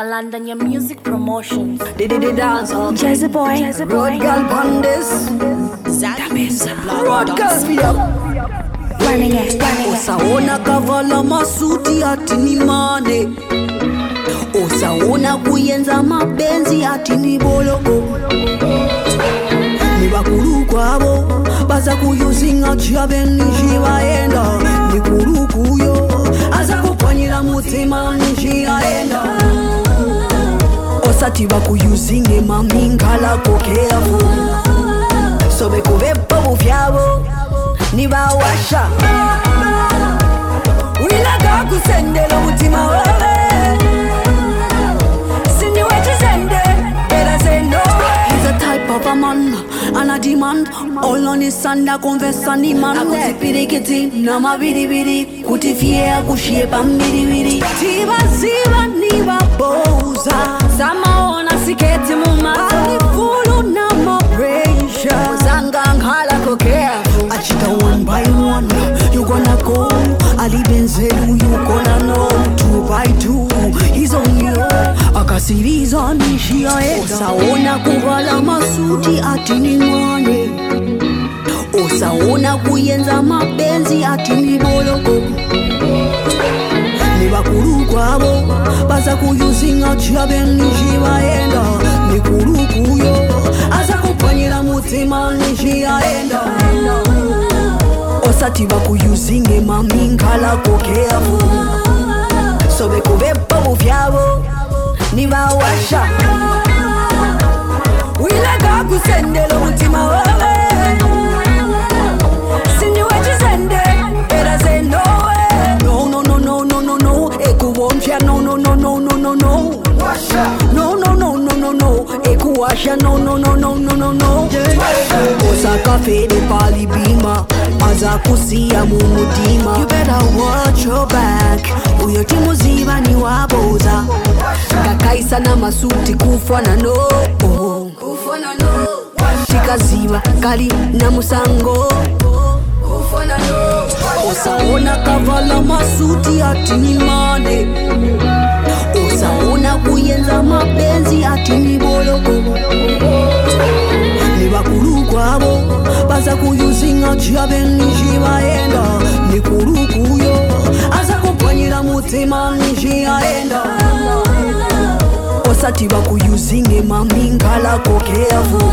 Kalandanya Music Promotions. Did it dance all Jazzy Boy. Jazzy Road girl Pandes Road girl speed up. Running it, running it. Usaona kavala masuti ati ni mane. Usaona kuyenza mapenzi ati ni boloko Ni bakulu kwabo baza kuyuzinga chiabeni chibaenda. Ni kulu kuyo aza kupwanyira mutima nichiaenda osati bakuyuzinge mamingalako keafu sobe kubepo buvyabo nibawasha wilaga kusendela omutima wawe sindiwekizende era a type of a man and a demand. All on his sanda konvesa ni man. Akuzipirikiti na mabiribiri. Kuti fye akushie pambiribiri tibaziba nibaboza samaona siketi mumaifulu na mapresha zanga nkhalako careful achita one by one you gonna go. Alibenzelu you gonna know two by two. He's on you akasiriza nishiaenda osaona kuvala masuti ati ni ng'wane. Osaona kuyenza mapenzi ati ni boloko. ni bakulu kwabo baza kuyuzinga kyabeniji baenda mikulu kuyo. Aza kupanyira mutima niji aenda osati bakuyuzinge mamingala kokeabu sobekubepabu vyabo nibawasha wilaga kusendela umutima wabo ekuwasha no no no no no no no. Osakafede palibima aza kusiya mumutima you better watch your back. Uyo timuziva ni waboza. Kakaisa na masuti kufana no. Tikaziva kali na musango. Osaona kavala masuti ati ni mane. osaona kuyenza mapenzi ati ni boloko ne bakulu kwabo baza kuyuzinga jabeniji baenda. Ne kulukuyo aza kupwanyira mutima niji aenda osati bakuyuzinge mamingalako keavu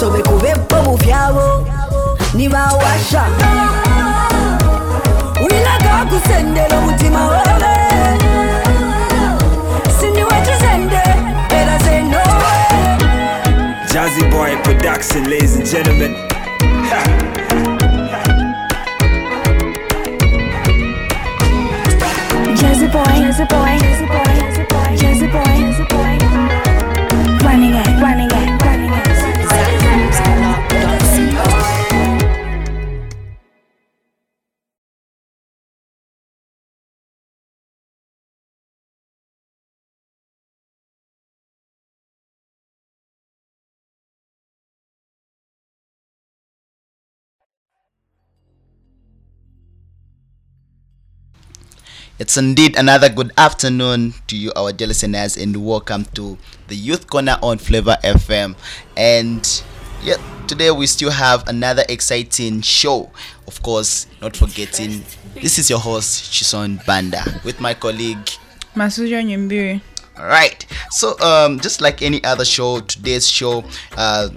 sobekubepo buvyabo nibawasha wilaka kusendela mutima wewe Jazzy Boy Production, ladies and gentlemen. Jazzy Boy. Jazzy Boy. Jazzy Boy. Jazzy Boy. Jazzy Boy. Jazzy Boy. It's indeed another good afternoon to you, our dear listeners, and welcome to the Youth Corner on Flavor FM. And yeah, today we still have another exciting show. Of course, not forgetting this is your host Chisoni Banda with my colleague. Masuja Nyimbiri. All right. So, um, just like any other show, today's show uh,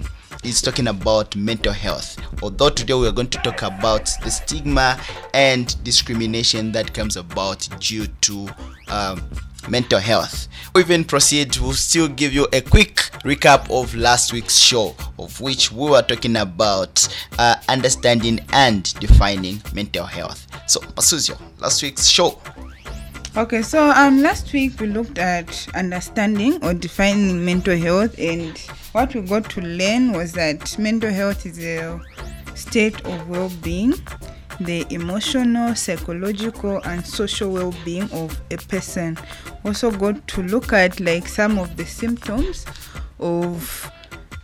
is talking about mental health. Although today we are going to talk about the stigma and discrimination that comes about due to um, mental health. We even proceed, we'll still give you a quick recap of last week's show, of which we were talking about uh, understanding and defining mental health. So, Masuzio, last week's show. Okay, so um, last week we looked at understanding or defining mental health, and what we got to learn was that mental health is a state of well-being, the emotional, psychological, and social well-being of a person. Also got to look at like some of the symptoms of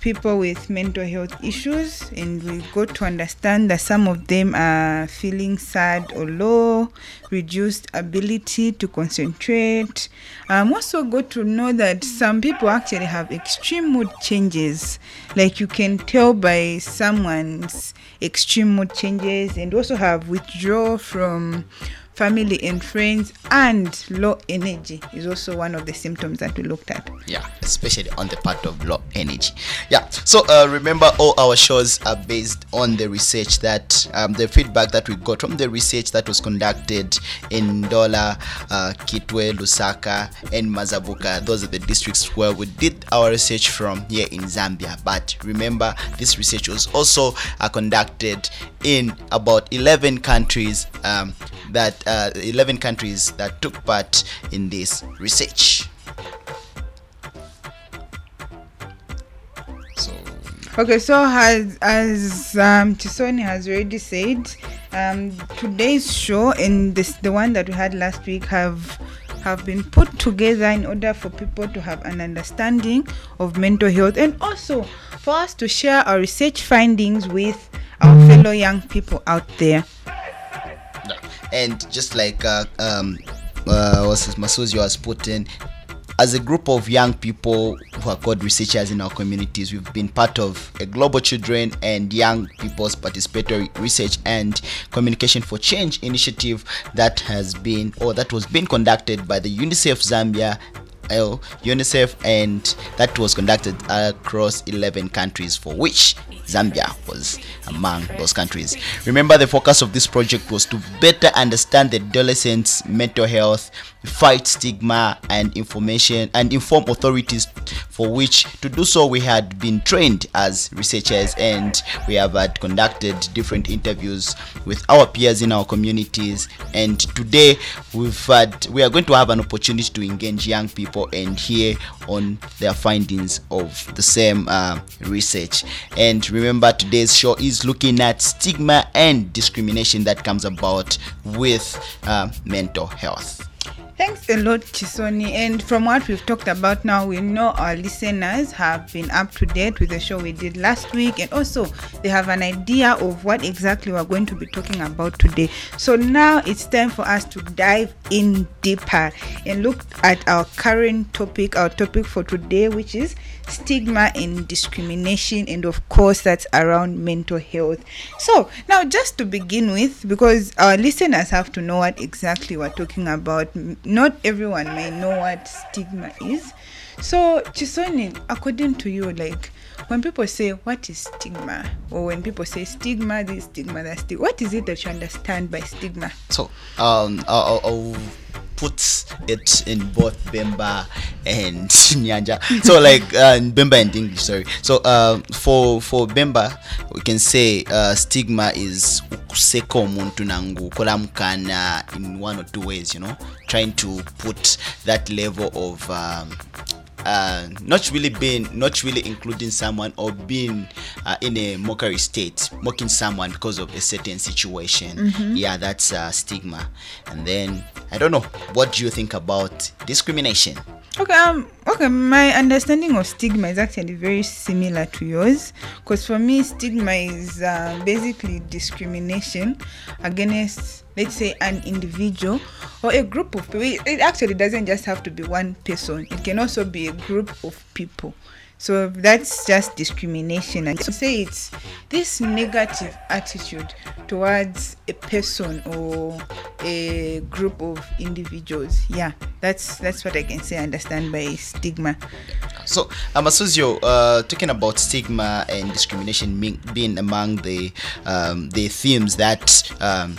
people with mental health issues, and we got to understand that some of them are feeling sad or low, reduced ability to concentrate. Um, also got to know that some people actually have extreme mood changes, like you can tell by someone's extreme mood changes, and also have withdrawal from family and friends and low energy is also one of the symptoms that we looked at. Yeah especially on the part of low energy. Yeah so uh, remember all our shows are based on the research that um, the feedback that we got from the research that was conducted in Ndola uh, kitwe lusaka and mazabuka. Those are the districts where we did our research from here in zambia. But remember this research was also uh, conducted in about 11 countries um, that uh, 11 countries that took part in this research okay so as as um Chisoni has already said um today's show and this the one that we had last week have have been put together in order for people to have an understanding of mental health and also for us to share our research findings with our fellow young people out there. And just like uh, um, uh, this, Masuzi was put in, as a group of young people who are called researchers in our communities, we've been part of a Global Children and Young People's Participatory Research and Communication for Change initiative that has been or that was being conducted by the UNICEF Zambia. UNICEF and that was conducted across 11 countries for which Zambia was among those countries. Remember, the focus of this project was to better understand the adolescents' mental health, fight stigma, and information and inform authorities. For which, to do so, we had been trained as researchers and we have had conducted different interviews with our peers in our communities. And today, we've had we are going to have an opportunity to engage young people and hear on their findings of the same uh, research. And remember, today's show is looking at stigma and discrimination that comes about with uh, mental health. Thanks a lot, Chisoni. And from what we've talked about now, we know our listeners have been up to date with the show we did last week, and also they have an idea of what exactly we're going to be talking about today. So now it's time for us to dive in deeper and look at our current topic, our topic for today, which is stigma and discrimination, and of course, that's around mental health. So, now just to begin with, because our listeners have to know what exactly we're talking about, not everyone may know what stigma is. So, Chisoni, according to you, like when people say what is stigma, or when people say stigma, this stigma, that stigma, what is it that you understand by stigma? So um, I'll, I'll- put it in both Bemba and Nyanja. So like uh, Bemba and English, sorry. So uh, for for Bemba, we can say uh, stigma is ukuseka omuntu nangu kolamkana in one or two ways, you know, trying to put that level of um, uh, not really being not really including someone or being uh, in a mockery state mocking someone because of a certain situation. Yeah that's uh, stigma. And then i don't know. What do you think about discrimination? Okay, um, okay, my understanding of stigma is actually very similar to yours. Because for me, stigma is uh, basically discrimination against, let's say, an individual or a group of people. It it actually doesn't just have to be one person, it can also be a group of people. So that's just discrimination. And to say it's this negative attitude towards a person or a group of individuals. Yeah, that's that's what I can say. I understand by stigma. So, um, Amasuzio, uh, talking about stigma and discrimination being, among the um, the themes that um,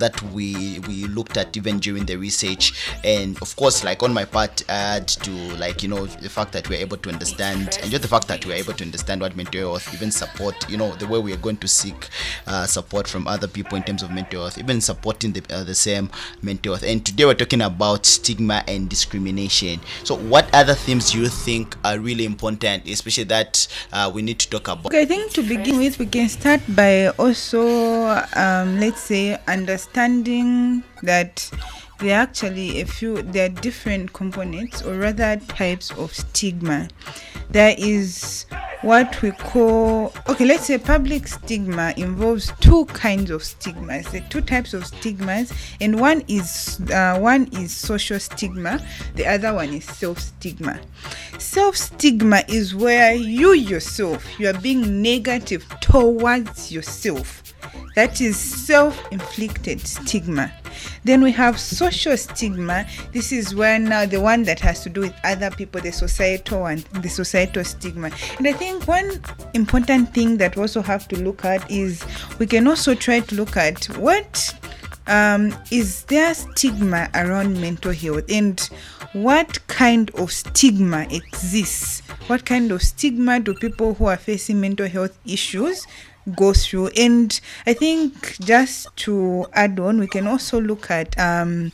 that we we looked at even during the research, and of course, like on my part, I had to like you know the fact that we're able to understand, and just the fact that we're able to understand what mental health, even support, you know, the way we are going to seek uh, support from other people in terms of mental health, even supporting the uh, the same mental health. And today we're talking about stigma and discrimination. So, what other themes do you think are really important, especially that uh, we need to talk about? Okay, I think to begin with, we can start by also, um, let's say, understanding that there are actually a few, there are different components or rather types of stigma. There is what we call okay let's say public stigma involves two kinds of stigmas. The two types of stigmas and one is uh, one is social stigma the other one is self stigma self stigma is where you yourself you are being negative towards yourself that is self-inflicted stigma. Then we have social stigma. This is where now the one that has to do with other people the societal and the societal stigma. And i think one important thing that we also have to look at is we can also try to look at what um, is there stigma around mental health? And what kind of stigma exists? What kind of stigma do people who are facing mental health issues go through. And i think just to add on we can also look at um,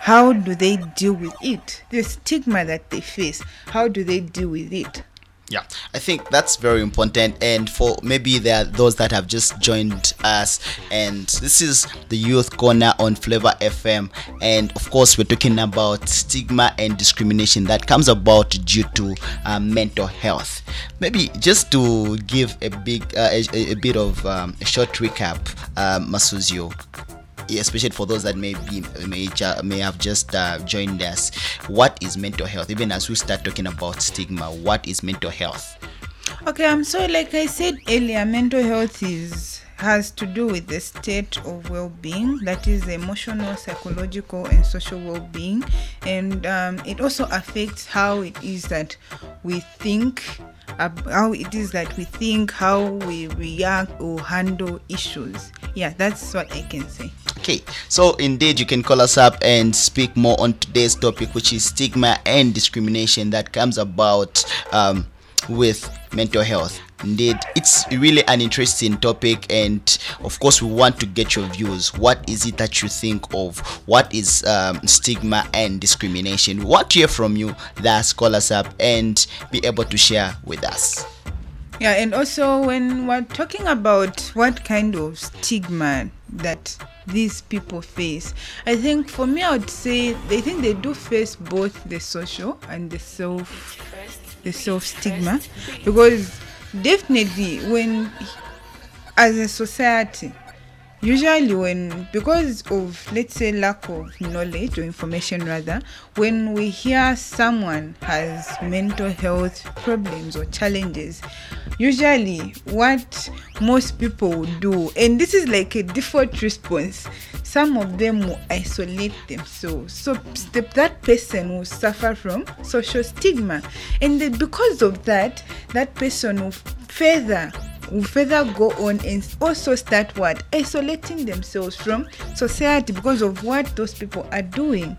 how do they deal with it? The stigma that they face how do they deal with it Yeah, I think that's very important. And for maybe there are those that have just joined us, and this is the Youth Corner on Flavor FM. And of course, we're talking about stigma and discrimination that comes about due to uh, mental health. Maybe just to give a big, uh, a, a bit of um, a short recap, um, Masuzio especially for those that may be may, may have just uh, joined us. What is mental health? Even as we start talking about stigma what is mental health? Okay um so like i said earlier mental health is has to do with the state of well-being that is emotional psychological and social well-being. And um, it also affects how it is that we think how it is that we think how we react or handle issues. Yeah that's what i can say. Okay so indeed you can call us up and speak more on today's topic which is stigma and discrimination that comes about um, with mental health indeed it's really an interesting topic and of course we want to get your views. What is it that you think of? What is um, stigma and discrimination? We want to hear from you thus call us up and be able to share with us. Yeah, and also when we're talking about what kind of stigma that these people face, I think for me, I would say they think they do face both the social and the self, the self stigma, because definitely when, as a society, usually when because of let's say lack of knowledge or information rather when we hear someone has mental health problems or challenges usually what most people do and this is like a default response some of them will isolate themselves. So the, that person will suffer from social stigma. And then because of that that person will further will further go on and also start what isolating themselves from society because of what those people are doing.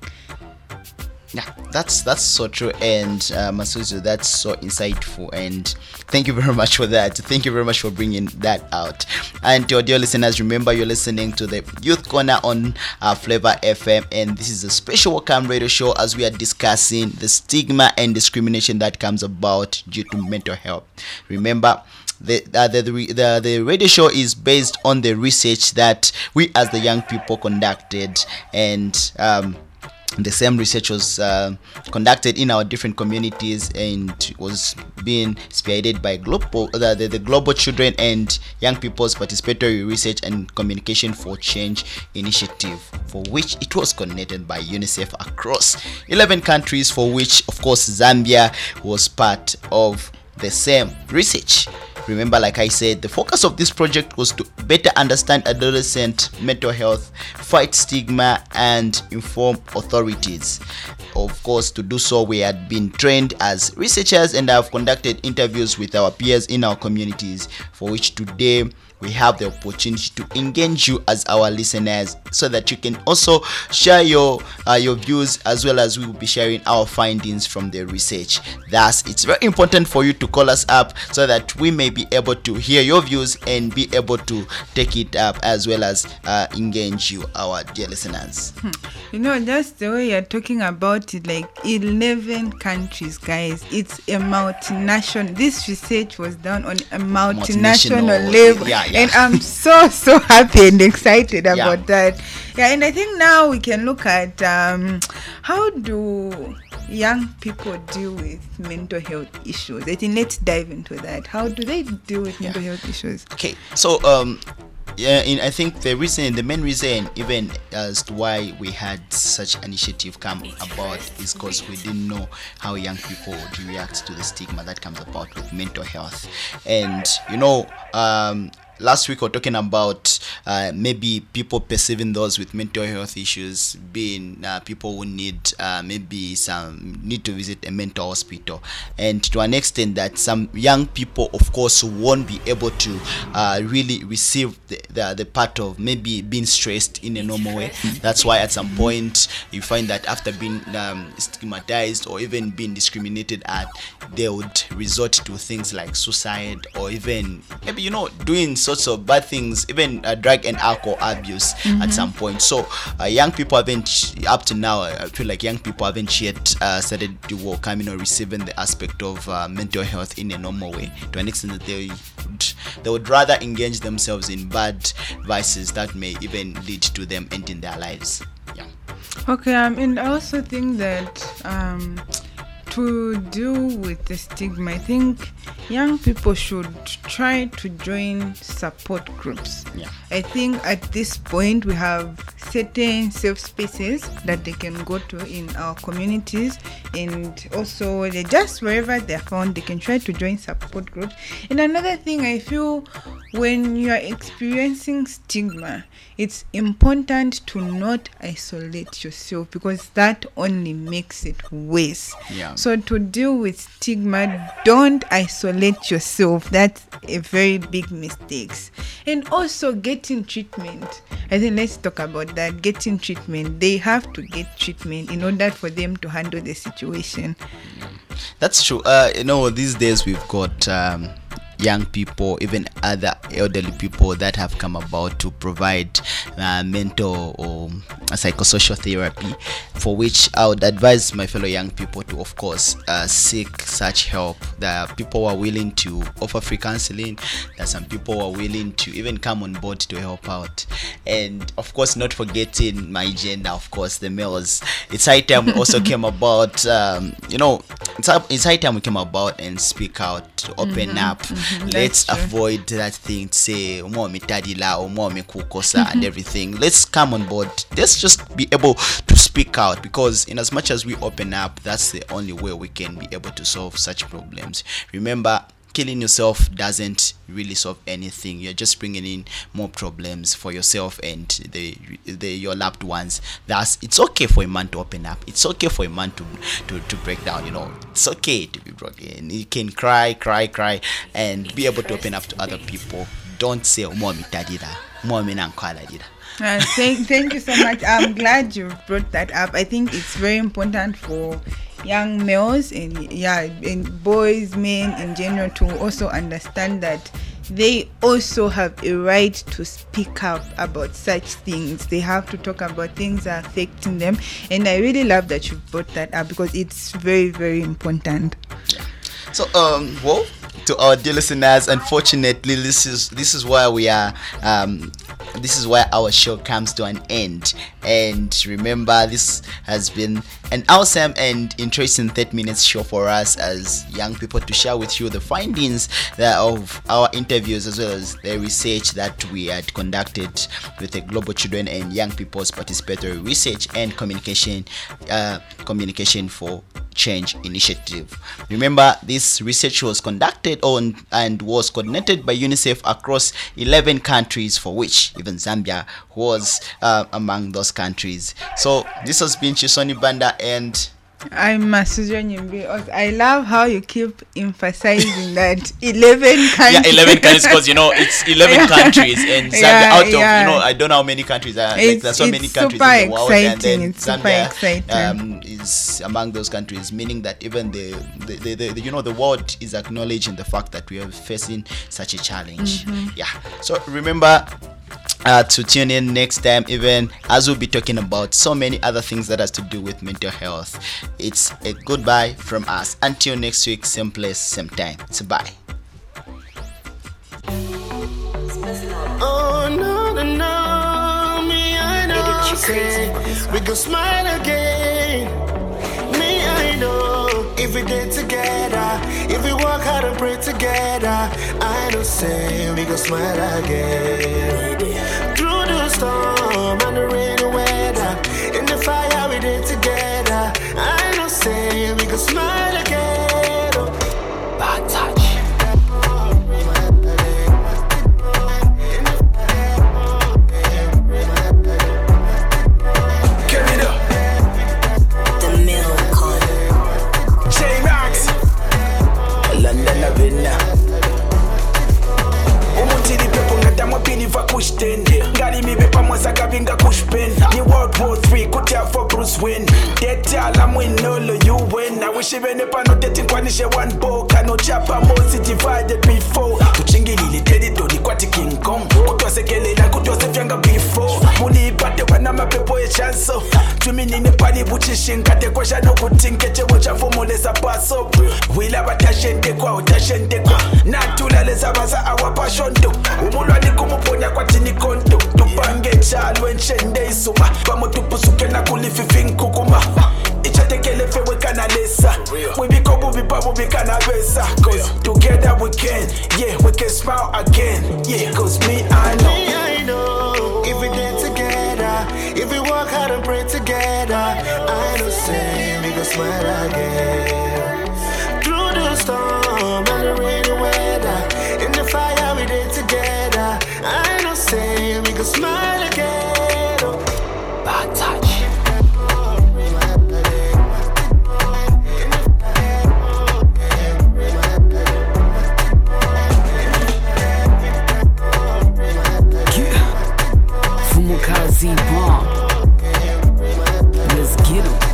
Yeah that's that's so true. And uh, masuzu that's so insightful. And thank you very much for that. Thank you very much for bringing that out. And to our dear listeners remember you're listening to the youth corner on uh, flavor fm and this is a special welcome radio show as we are discussing the stigma and discrimination that comes about due to mental health. Remember the, uh, the, the, the, the radio show is based on the research that we as the young people conducted. And um, the same research was uh, conducted in our different communities and was being spearheaded by global the, the, the global children and young people's participatory research and communication for change initiative for which it was coordinated by unicef across 11 countries for which of course zambia was part of the same research Remember, like I said, the focus of this project was to better understand adolescent mental health, fight stigma, and inform authorities. Of course, to do so, we had been trained as researchers and I have conducted interviews with our peers in our communities, for which today we have the opportunity to engage you as our listeners so that you can also share your uh, your views as well as we will be sharing our findings from the research. Thus it's very important for you to call us up so that we may be able to hear your views and be able to take it up as well as uh, engage you our dear listeners. You know just the way you're talking about it like 11 countries guys. It's a multinational this research was done on a multinational, Multinational, level. yeah, yeah. and i'm so so happy and excited Yeah. about that yeah and i think now we can look at um how do young people deal with mental health issues? I think let's dive into that. How do they deal with mental health issues? Okay, so um, yeah, in, I think the reason, the main reason, even as to why we had such initiative come about, is because we didn't know how young people would react to the stigma that comes about with mental health, and you know, um, last week we were talking about uh, maybe people perceiving those with mental health issues being uh, people who need uh, maybe some need to visit a mental hospital. And to an extent that some young people of course won't be able to uh, really receive the, the, the part of maybe being stressed in a normal way. That's why at some point you find that after being um, stigmatized or even being discriminated at they would resort to things like suicide or even maybe you know doing sorts of bad things even uh, drug and alcohol abuse at some point. So uh, young people haven't up to now i feel like young people haven't yet uh, started to work coming or receiving the aspect of uh, mental health in a normal way to an extent that they would, they would rather engage themselves in bad vices that may even lead to them ending their lives. Yeah. Okay, um, and I also think that um, to deal with the stigma, I think young people should try to join support groups. Yeah. I think at this point we have certain safe spaces that they can go to in our communities, and also they just wherever they're found, they can try to join support groups. And another thing I feel when you are experiencing stigma, it's important to not isolate yourself because that only makes it worse. Yeah. So to deal with stigma, don't isolate yourself. That's a very big mistake. And also getting treatment. I think let's talk about that. Getting treatment. They have to get treatment in order for them to handle the situation. That's true. Uh, you know, these days we've got um, young people, even other elderly people that have come about to provide uh, mental or psychosocial therapy, for which I would advise my fellow young people to, of course, uh, seek such help. There people are willing to offer free counseling. There some people are willing to even come on board to help out, and of course, not forgetting my gender, of course, the males. It's high time we also came about. Um, you know, it's, it's high time we came about and speak out, to open up. Let's true. avoid that thing. to Say, "Umo mitadila, umo kukosa," and everything. Let's come on board. Let's just be able to speak out because, in as much as we open up, that's the only way we can be able to solve such problems. Remember. Killing yourself doesn't really solve anything. You're just bringing in more problems for yourself and the, the your loved ones. Thus, it's okay for a man to open up. It's okay for a man to to, to break down. You know, it's okay to be broken. You can cry, cry, cry, and be able to open up to other people. Don't say "Mommy, dadida, mommy, nankwala Uh, thank, thank you so much. I'm glad you brought that up. I think it's very important for young males and yeah, and boys, men in general to also understand that they also have a right to speak up about such things. They have to talk about things that are affecting them. And I really love that you brought that up because it's very, very important. So, um, well, to our dear listeners, unfortunately, this is this is where we are. Um, this is where our show comes to an end. And remember, this has been an awesome and interesting 30 minutes show for us as young people to share with you the findings that of our interviews as well as the research that we had conducted with the Global Children and Young People's Participatory Research and Communication uh, Communication for Change Initiative. Remember, this research was conducted on and was coordinated by UNICEF across 11 countries, for which even Zambia was uh, among those countries. So, this has been Chisoni Banda, and I'm Masujo Nyimbi. I love how you keep emphasizing that 11 countries. yeah, 11 countries because you know it's 11 Yeah. countries, and Zambia Yeah, out of yeah. you know I don't know how many countries are. Like, It's- there's so many countries in the world, and then exciting, it's super Zambia exciting. um, is among those countries, meaning that even the, the, the, the you know the world is acknowledging the fact that we are facing such a challenge. Mm-hmm. Yeah. So remember uh, to tune in next time even as we'll be talking about so many other things that has to do with mental health it's a goodbye from us. Until next week same place same time. It's a bye. Oh no no no, me I know say we go smile again. Me I know if we did together, if we work hard and pray together, I know say we go smile again. Through the storm and the rainy say we go smile again. Enshende isuma bamotupusuke nakulififinkukuma ichatekele fewe kanalesa wibiko bubi babubi kanabesa cause together we can. Yeah we can smile again. Yeah cause me i know. Me, I know. If we did together, if we work hard and pray together, I know say we go smile again. Through the storm and the rainy weather, in the fire we did together, I know say we go smile Bomb. Let's get 'em.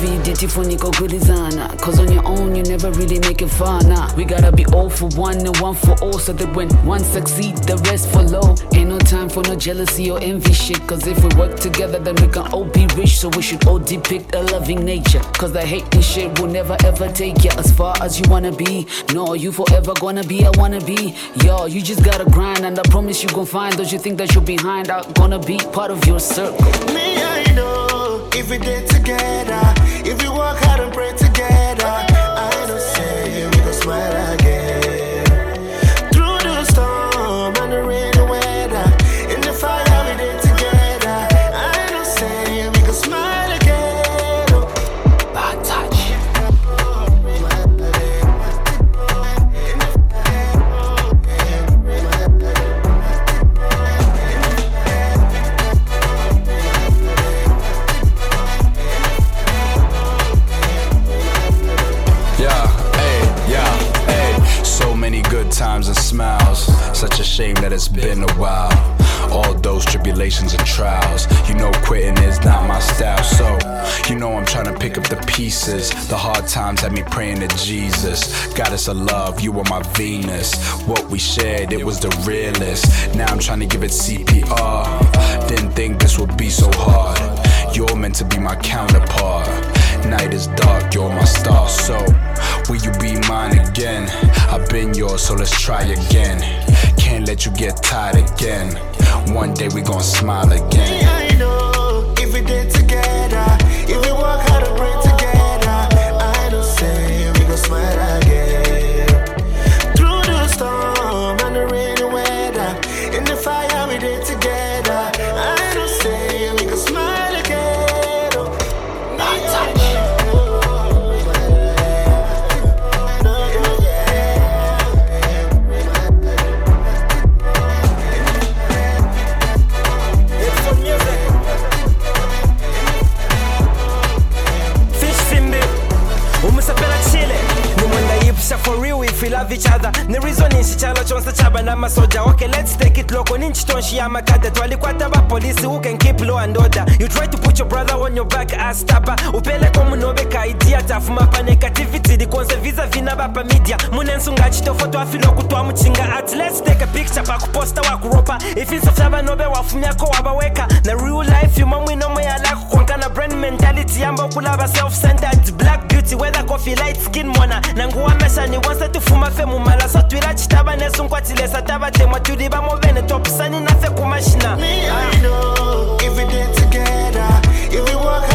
Uh. All kuli covid tifuniko kulizana Cause on your own you never really make it far nah. We gotta be all for one and one for all So that when one succeed the rest follow Ain't no time for no jealousy or envy shit. Cause if we work together then we can all be rich. So we should all depict a loving nature. Cause the hate and shit will never ever take you as far as you wanna be No, you forever gonna be I wanna be Yo, you just gotta grind and I promise you gon' find Those you think that you're behind are gonna be part of your circle. Me, I know if we did together, if we work hard and pray together, had me praying to Jesus. Goddess of love, you were my Venus. What we shared, it was the realest. Now I'm trying to give it CPR. Didn't think this would be so hard. You're meant to be my counterpart. Night is dark, you're my star. So, will you be mine again? I've been yours, so let's try again. Can't let you get tired again. One day we gon' smile again. We love each other. Ni reason nshichala chonse chaba namasoja okay let's take it loko ninchitonshi yamakade twalikwata bapolisi who can keep law and order? You try to put your brother on your back as tapa munobe ka idea tafumapa negativity. Likonse visa vina bapa media. Munensunga chitofo twafiloku twamuchinga at let's take a picture pakuposta wakuropa ifinso fyaba nobe wafumyako wabaweka na real life yuma mwinomo yalako konkana brand mentality. Yamba okulaba self-centered. Black beauty whether coffee light skin mona. Nanguwameshani wonse tufuma fe mumala so twila chitaba nesunkwatilesa tabatemwa tuli bamovene topusani nafe kumashina if we did together, if we work